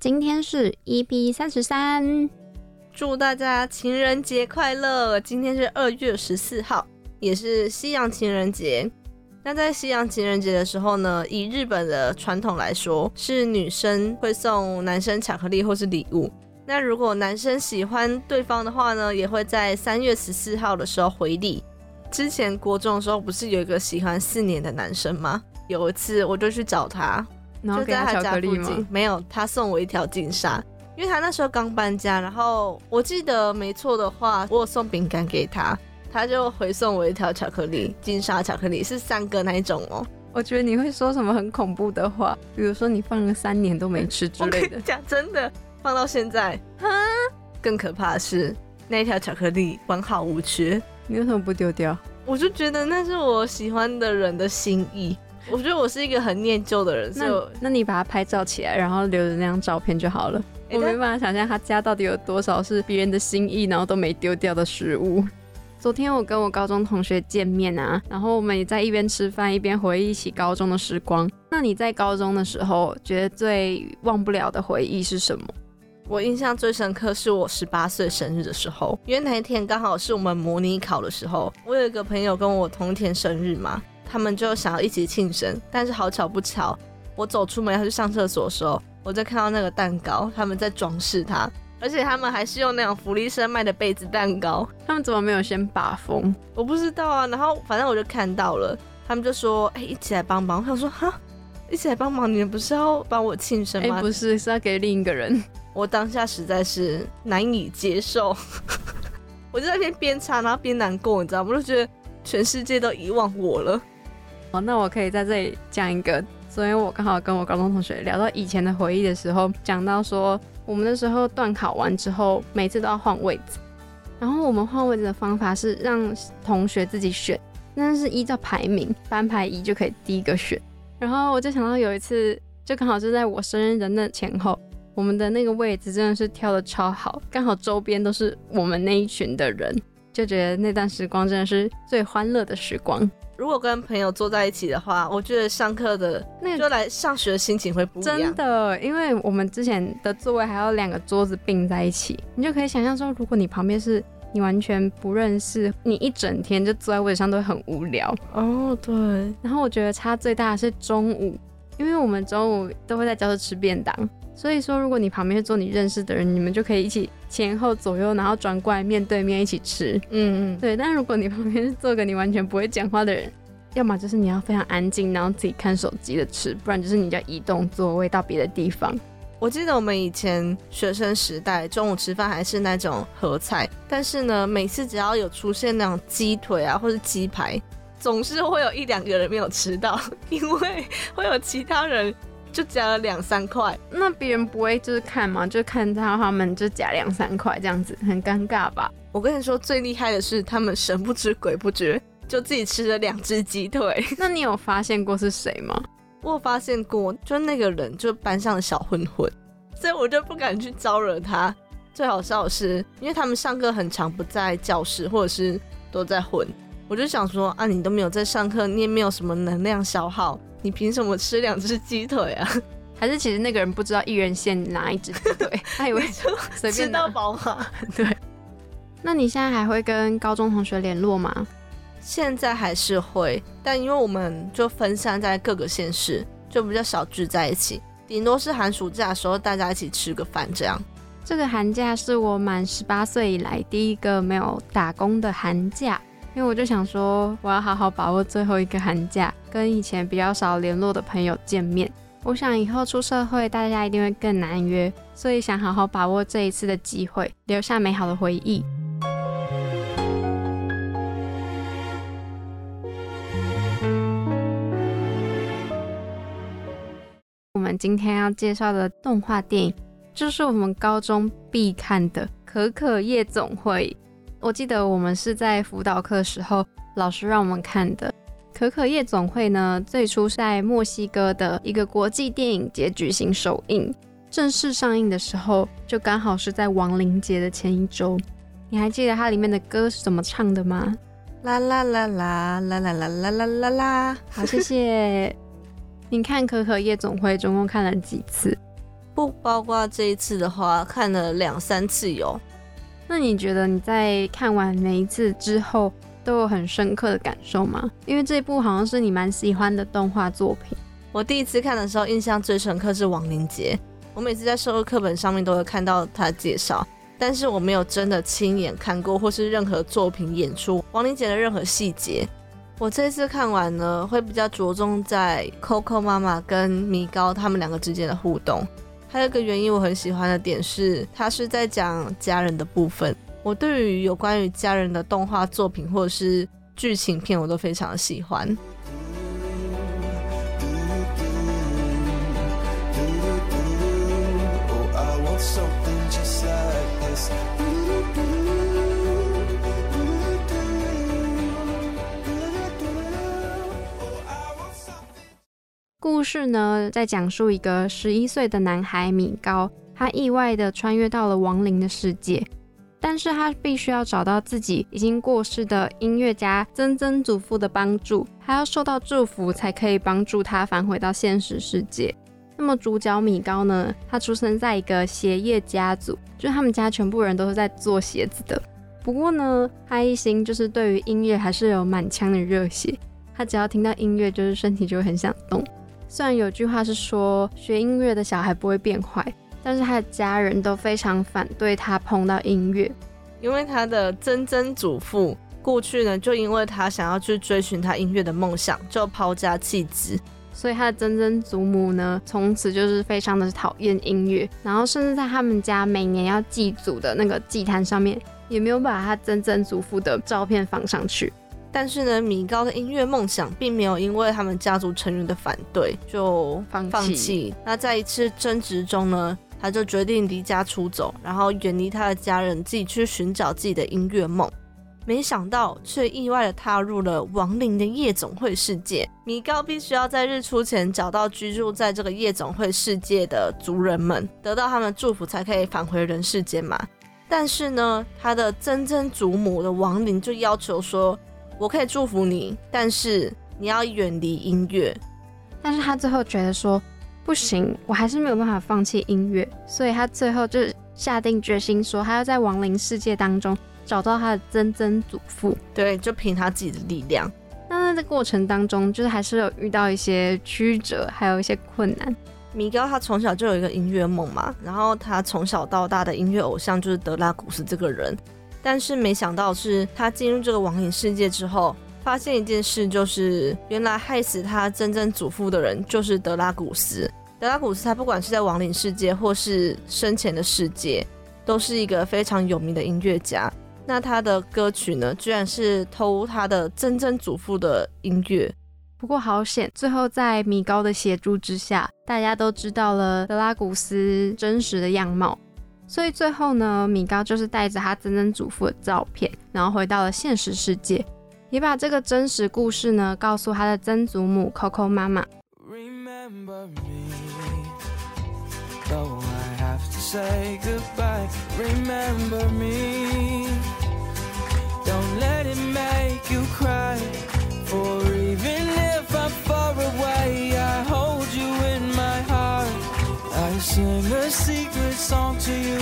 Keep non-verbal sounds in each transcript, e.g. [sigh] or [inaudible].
今天是 EP 三十三，祝大家情人节快乐！今天是二月十四号，也是西洋情人节。那在西洋情人节的时候呢，以日本的传统来说，是女生会送男生巧克力或是礼物。那如果男生喜欢对方的话呢，也会在三月十四号的时候回礼。之前国中的时候，不是有一个喜欢四年的男生吗？有一次我就去找他。然后给他巧克力吗？没有，他送我一条金沙，因为他那时候刚搬家。然后我记得没错的话，我有送饼干给他，他就回送我一条巧克力，金沙巧克力是三个那一种哦。我觉得你会说什么很恐怖的话，比如说你放了三年都没吃之类的。讲真的，放到现在，哈，更可怕的是那一条巧克力完好无缺。你为什么不丢掉？我就觉得那是我喜欢的人的心意。我觉得我是一个很念旧的人，那那你把它拍照起来，然后留着那张照片就好了。我没办法想象他家到底有多少是别人的心意，然后都没丢掉的食物。昨天我跟我高中同学见面啊，然后我们也在一边吃饭一边回忆起高中的时光。那你在高中的时候，觉得最忘不了的回忆是什么？我印象最深刻是我十八岁生日的时候，因为那一天刚好是我们模拟考的时候，我有一个朋友跟我同一天生日嘛。他们就想要一起庆生，但是好巧不巧，我走出门要去上厕所的时候，我就看到那个蛋糕，他们在装饰它，而且他们还是用那种福利社卖的杯子蛋糕。他们怎么没有先把风？我不知道啊。然后反正我就看到了，他们就说：“哎，一起来帮忙。”我想说：“哈，一起来帮忙？你们不是要帮我庆生吗？”不是，是要给另一个人。[laughs] 我当下实在是难以接受，[laughs] 我就在那边边擦然后边难过，你知道吗？我就觉得全世界都遗忘我了。好，那我可以在这里讲一个。昨天我刚好跟我高中同学聊到以前的回忆的时候，讲到说我们那时候段考完之后，每次都要换位置。然后我们换位置的方法是让同学自己选，那是依照排名，班排一就可以第一个选。然后我就想到有一次，就刚好是在我生日的那前后，我们的那个位置真的是挑的超好，刚好周边都是我们那一群的人，就觉得那段时光真的是最欢乐的时光。如果跟朋友坐在一起的话，我觉得上课的那个就来上学的心情会不一样。真的，因为我们之前的座位还有两个桌子并在一起，你就可以想象说，如果你旁边是你完全不认识，你一整天就坐在位置上都会很无聊。哦，对。然后我觉得差最大的是中午，因为我们中午都会在教室吃便当。所以说，如果你旁边是坐你认识的人，你们就可以一起前后左右，然后转过来面对面一起吃。嗯嗯，对。但如果你旁边是坐个你完全不会讲话的人，要么就是你要非常安静，然后自己看手机的吃，不然就是你要移动座位到别的地方。我记得我们以前学生时代中午吃饭还是那种合菜，但是呢，每次只要有出现那种鸡腿啊或者鸡排，总是会有一两个人没有吃到，因为会有其他人。就夹了两三块，那别人不会就是看吗？就看到他们就夹两三块这样子，很尴尬吧？我跟你说，最厉害的是他们神不知鬼不觉就自己吃了两只鸡腿。[laughs] 那你有发现过是谁吗？我有发现过，就那个人就班上的小混混，所以我就不敢去招惹他。最好笑的是，因为他们上课很长不在教室，或者是都在混，我就想说啊，你都没有在上课，你也没有什么能量消耗。你凭什么吃两只鸡腿啊？[laughs] 还是其实那个人不知道一人限哪一只鸡腿，[laughs] 他以为就随便吃饱嘛？[laughs] 对。那你现在还会跟高中同学联络吗？现在还是会，但因为我们就分散在各个县市，就比较少聚在一起。顶多是寒暑假的时候，大家一起吃个饭这样。这个寒假是我满十八岁以来第一个没有打工的寒假。因为我就想说，我要好好把握最后一个寒假，跟以前比较少联络的朋友见面。我想以后出社会，大家一定会更难约，所以想好好把握这一次的机会，留下美好的回忆。我们今天要介绍的动画电影，就是我们高中必看的《可可夜总会》。我记得我们是在辅导课时候，老师让我们看的《可可夜总会》呢。最初在墨西哥的一个国际电影节举行首映，正式上映的时候就刚好是在亡灵节的前一周。你还记得它里面的歌是怎么唱的吗？啦啦啦啦啦啦啦啦啦啦啦！好，谢谢。你看《可可夜总会》总共看了几次？不包括这一次的话，看了两三次有。那你觉得你在看完每一次之后，都有很深刻的感受吗？因为这部好像是你蛮喜欢的动画作品。我第一次看的时候，印象最深刻是王林杰。我每次在授课本上面都会看到他的介绍，但是我没有真的亲眼看过，或是任何作品演出王林杰的任何细节。我这次看完呢，会比较着重在 Coco 妈妈跟米高他们两个之间的互动。还有一个原因我很喜欢的点是，它是在讲家人的部分。我对于有关于家人的动画作品或者是剧情片，我都非常喜欢。事呢，在讲述一个十一岁的男孩米高，他意外的穿越到了亡灵的世界，但是他必须要找到自己已经过世的音乐家曾曾祖父的帮助，还要受到祝福才可以帮助他返回到现实世界。那么主角米高呢，他出生在一个鞋业家族，就他们家全部人都是在做鞋子的。不过呢，他一心就是对于音乐还是有满腔的热血，他只要听到音乐，就是身体就会很想动。虽然有句话是说学音乐的小孩不会变坏，但是他的家人都非常反对他碰到音乐，因为他的曾曾祖父过去呢，就因为他想要去追寻他音乐的梦想，就抛家弃子，所以他的曾曾祖母呢，从此就是非常的讨厌音乐，然后甚至在他们家每年要祭祖的那个祭坛上面，也没有把他曾曾祖父的照片放上去。但是呢，米高的音乐梦想并没有因为他们家族成员的反对就放弃。那在一次争执中呢，他就决定离家出走，然后远离他的家人，自己去寻找自己的音乐梦。没想到却意外的踏入了亡灵的夜总会世界。米高必须要在日出前找到居住在这个夜总会世界的族人们，得到他们祝福，才可以返回人世间嘛。但是呢，他的曾曾祖母的亡灵就要求说。我可以祝福你，但是你要远离音乐。但是他最后觉得说不行，我还是没有办法放弃音乐，所以他最后就下定决心说，他要在亡灵世界当中找到他的曾曾祖父。对，就凭他自己的力量。那在这过程当中，就是还是有遇到一些曲折，还有一些困难。米高他从小就有一个音乐梦嘛，然后他从小到大的音乐偶像就是德拉古斯这个人。但是没想到是他进入这个亡灵世界之后，发现一件事，就是原来害死他真正祖父的人就是德拉古斯。德拉古斯他不管是在亡灵世界或是生前的世界，都是一个非常有名的音乐家。那他的歌曲呢，居然是偷他的曾曾祖父的音乐。不过好险，最后在米高的协助之下，大家都知道了德拉古斯真实的样貌。所以最后呢，米高就是带着他曾曾祖父的照片，然后回到了现实世界，也把这个真实故事呢告诉他的曾祖母 Coco 妈妈。Sing a secret song to you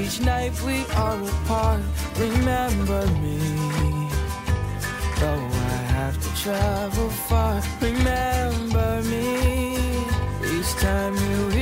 each night we are apart. Remember me, though I have to travel far. Remember me each time you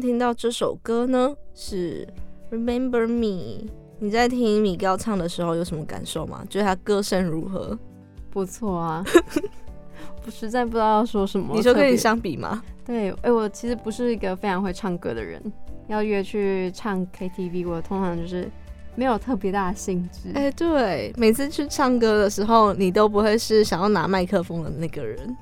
听到这首歌呢，是《Remember Me》。你在听米高唱的时候有什么感受吗？觉得他歌声如何？不错啊，[laughs] 我实在不知道要说什么。你说跟你相比吗？对，哎，我其实不是一个非常会唱歌的人，要约去唱 KTV，我通常就是没有特别大的兴致。哎，对，每次去唱歌的时候，你都不会是想要拿麦克风的那个人。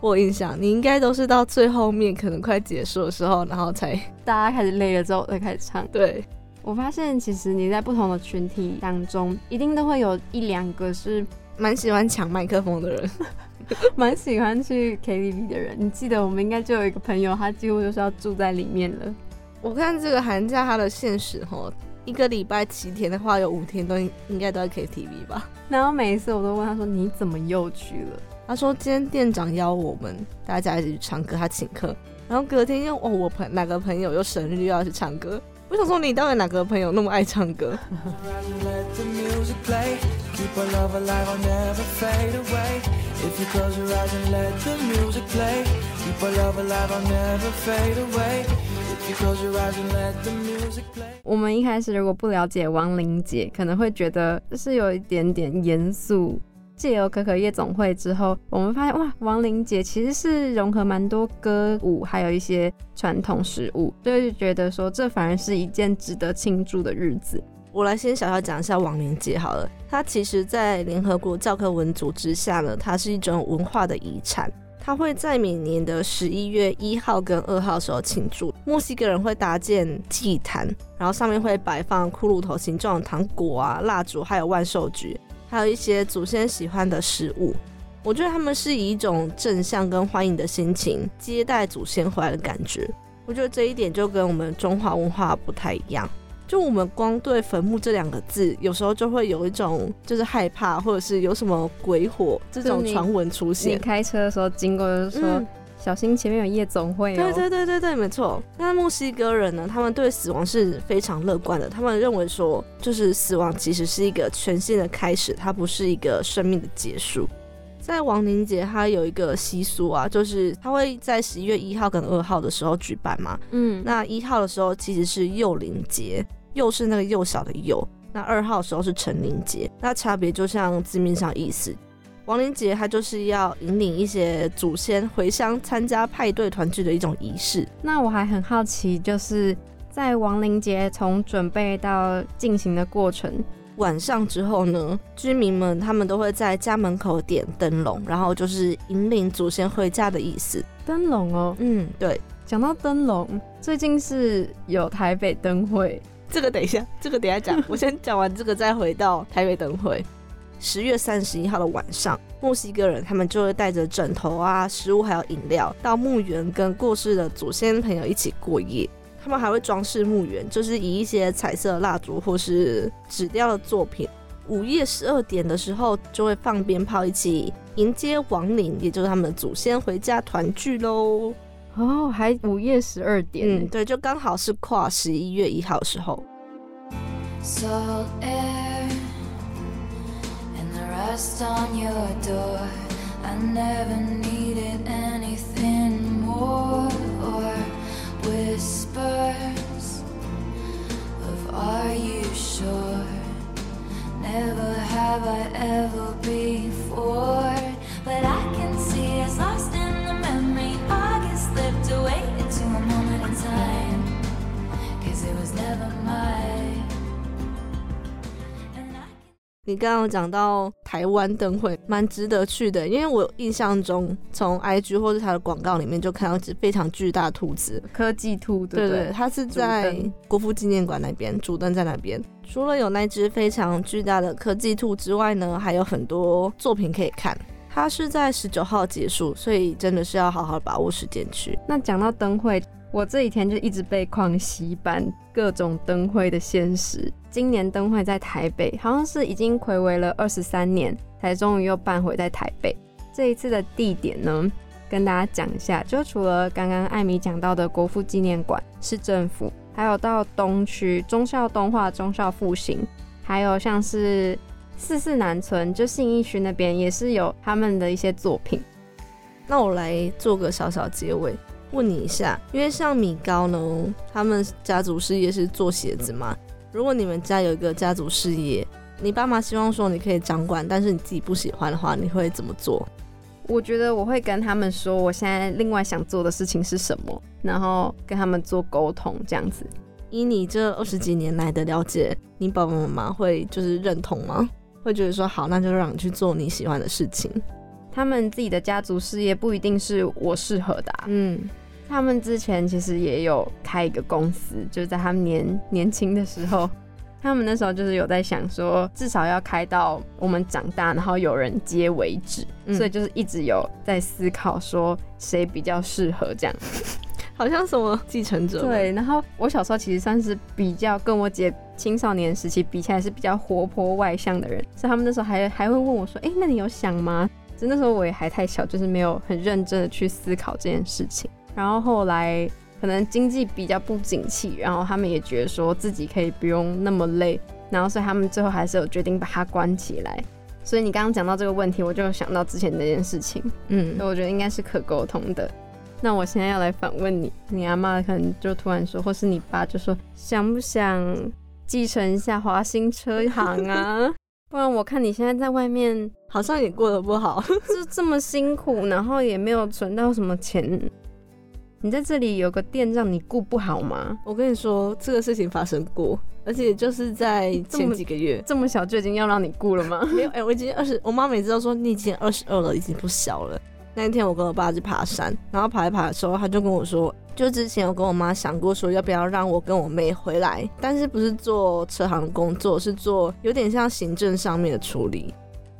我印象，你应该都是到最后面，可能快结束的时候，然后才 [laughs] 大家开始累了之后才开始唱。对，我发现其实你在不同的群体当中，一定都会有一两个是蛮喜欢抢麦克风的人，[laughs] 蛮喜欢去 KTV 的人。你记得我们应该就有一个朋友，他几乎就是要住在里面了。我看这个寒假他的现实吼，一个礼拜七天的话，有五天都应该都在 KTV 吧。然后每一次我都问他说：“你怎么又去了？”他说：“今天店长邀我们大家一起去唱歌，他请客。然后隔天又哦，我朋哪个朋友又生日又要去唱歌。我想说，你到底哪个朋友那么爱唱歌？”我们一开始如果不了解亡灵节，可能会觉得是有一点点严肃。借由可可夜总会之后，我们发现哇，亡灵节其实是融合蛮多歌舞，还有一些传统食物，所以就觉得说这反而是一件值得庆祝的日子。我来先小小讲一下亡灵节好了，它其实在联合国教科文组织下呢，它是一种文化的遗产。它会在每年的十一月一号跟二号时候庆祝。墨西哥人会搭建祭坛，然后上面会摆放骷髅头形状糖果啊、蜡烛，还有万寿菊，还有一些祖先喜欢的食物。我觉得他们是以一种正向跟欢迎的心情接待祖先回来的感觉。我觉得这一点就跟我们中华文化不太一样。就我们光对坟墓这两个字，有时候就会有一种就是害怕，或者是有什么鬼火这种传闻出现。你开车的时候经过，就说小心前面有夜总会。对对对对对，没错。那墨西哥人呢，他们对死亡是非常乐观的，他们认为说，就是死亡其实是一个全新的开始，它不是一个生命的结束。在亡灵节，它有一个习俗啊，就是它会在十一月一号跟二号的时候举办嘛。嗯，那一号的时候其实是幼灵节，幼是那个幼小的幼。那二号的时候是成灵节，那差别就像字面上意思。亡灵节它就是要引领一些祖先回乡参加派对团聚的一种仪式。那我还很好奇，就是在亡灵节从准备到进行的过程。晚上之后呢，居民们他们都会在家门口点灯笼，然后就是引领祖先回家的意思。灯笼哦，嗯，对。讲到灯笼，最近是有台北灯会，这个等一下，这个等下讲。我先讲完这个，再回到台北灯会。十月三十一号的晚上，墨西哥人他们就会带着枕头啊、食物还有饮料到墓园，跟过世的祖先朋友一起过夜。他们还会装饰墓园，就是以一些彩色蜡烛或是纸雕的作品。午夜十二点的时候，就会放鞭炮一起迎接亡灵，也就是他们的祖先回家团聚喽。哦，还午夜十二点，嗯，对，就刚好是跨十一月一号的时候。on your door. I never needed anything more. Or whispers of, Are you sure? 你刚刚讲到台湾灯会，蛮值得去的，因为我印象中从 IG 或者它的广告里面就看到只非常巨大的兔子，科技兔，对对，它是在国父纪念馆那边，主灯在那边。除了有那只非常巨大的科技兔之外呢，还有很多作品可以看。它是在十九号结束，所以真的是要好好把握时间去。那讲到灯会。我这几天就一直被狂洗版各种灯会的现实。今年灯会在台北，好像是已经暌违了二十三年，才终于又办回在台北。这一次的地点呢，跟大家讲一下，就除了刚刚艾米讲到的国父纪念馆、市政府，还有到东区中校动画、中校复兴，还有像是四四南村，就信义区那边也是有他们的一些作品。那我来做个小小结尾。问你一下，因为像米高呢，他们家族事业是做鞋子嘛？如果你们家有一个家族事业，你爸妈希望说你可以掌管，但是你自己不喜欢的话，你会怎么做？我觉得我会跟他们说，我现在另外想做的事情是什么，然后跟他们做沟通，这样子。以你这二十几年来的了解，你爸爸妈妈会就是认同吗？会觉得说好，那就让你去做你喜欢的事情。他们自己的家族事业不一定是我适合的。嗯，他们之前其实也有开一个公司，就是在他们年年轻的时候，[laughs] 他们那时候就是有在想说，至少要开到我们长大，然后有人接为止，嗯所以就是一直有在思考说谁比较适合这样。[laughs] 好像什么继承者。，对，然后我小时候其实算是比较跟我姐青少年时期比起来是比较活泼外向的人，所以他们那时候还还会问我说：“哎、那你有想吗？”就那时候我也还太小，就是没有很认真的去思考这件事情。然后后来可能经济比较不景气，然后他们也觉得说自己可以不用那么累，然后所以他们最后还是有决定把它关起来。所以你刚刚讲到这个问题，我就想到之前那件事情。嗯所以，我觉得应该是可沟通的。那我现在要来反问你，你阿妈可能就突然说，或是你爸就说，想不想继承一下华兴车行啊？[laughs] 不然我看你现在在外面好像也过得不好。就这么辛苦，然后也没有存到什么钱，你在这里有个店让你顾不好吗？我跟你说，这个事情发生过，而且就是在前几个月。这么小就已经要让你顾了吗？[laughs] 没有，哎、我已经二十，我妈每次都说你已经二十二了，已经不小了。那一天我跟我爸去爬山，然后爬一爬的时候，他就跟我说，就之前我跟我妈想过说要不要让我跟我妹回来，但是不是做车行的工作，是做有点像行政上面的处理。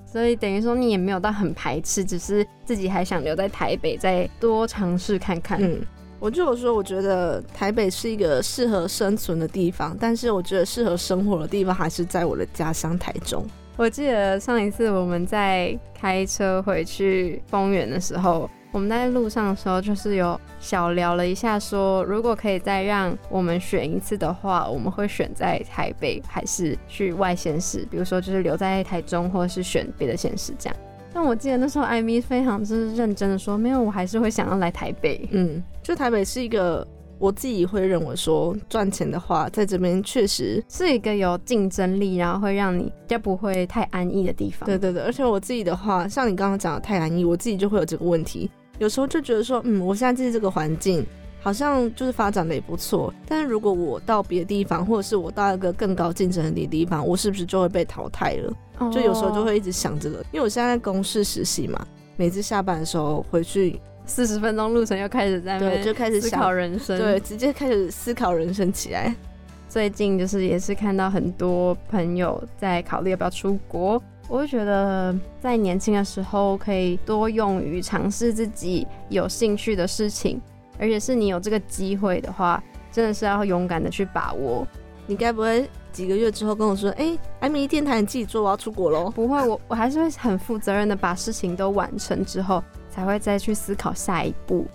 所以等于说你也没有到很排斥，只是自己还想留在台北，再多尝试看看。嗯，我就有说，我觉得台北是一个适合生存的地方，但是我觉得适合生活的地方还是在我的家乡台中。我记得上一次我们在开车回去丰原的时候，我们在路上的时候就是有小聊了一下说如果可以再让我们选一次的话，我们会选在台北还是去外县市？比如说就是留在台中，或者是选别的县市这样。但我记得那时候艾米非常就是认真的说，没有，我还是会想要来台北。嗯，就台北是一个我自己会认为说赚钱的话，在这边确实，是一个有竞争力，然后会让你比较不会太安逸的地方。对对对，而且我自己的话，像你刚刚讲的太安逸，我自己就会有这个问题，有时候就觉得说，嗯，我现在在这个环境。好像就是发展的也不错，但是如果我到别的地方，或者是我到一个更高竞争力的地方，我是不是就会被淘汰了？哦就有时候就会一直想这个，因为我现在在公司实习嘛，每次下班的时候回去，四十分钟路程又开始在那对，边就开始思考人生。对，，直接开始思考人生起来。最近就是也是看到很多朋友在考虑要不要出国，我就觉得在年轻的时候可以多用于尝试自己有兴趣的事情，而且是你有这个机会的话，真的是要勇敢的去把握。你该不会几个月之后跟我说，哎、艾米丽电台你自己做，我要出国喽？不会，我我还是会很负责任的把事情都完成之后，才会再去思考下一步。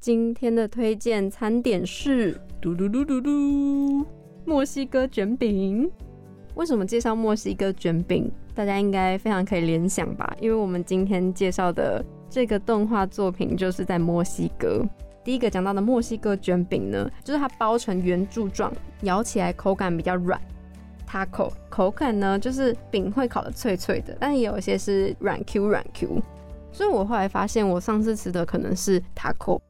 今天的推荐餐点是嘟嘟嘟嘟嘟墨西哥卷饼。为什么介绍墨西哥卷饼？大家应该非常可以联想吧，因为我们今天介绍的这个动画作品就是在墨西哥。第一个讲到的墨西哥卷饼呢，就是它包成圆柱状，咬起来口感比较软。塔口口感呢，就是饼会烤的脆脆的，但也有一些是软 Q 软 Q。所以我后来发现，我上次吃的可能是塔口。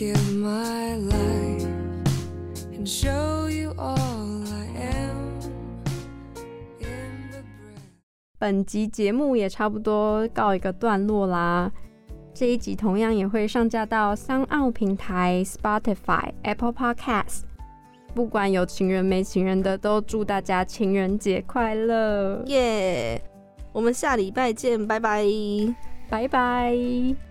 Give my life and show you all I am in the breath. 本集节目也差不多告一个段落啦。这一集同样也会上架到三奥平台、Spotify、Apple Podcast。不管有情人没情人的，都祝大家情人节快乐，耶、我们下礼拜见，拜拜。拜拜。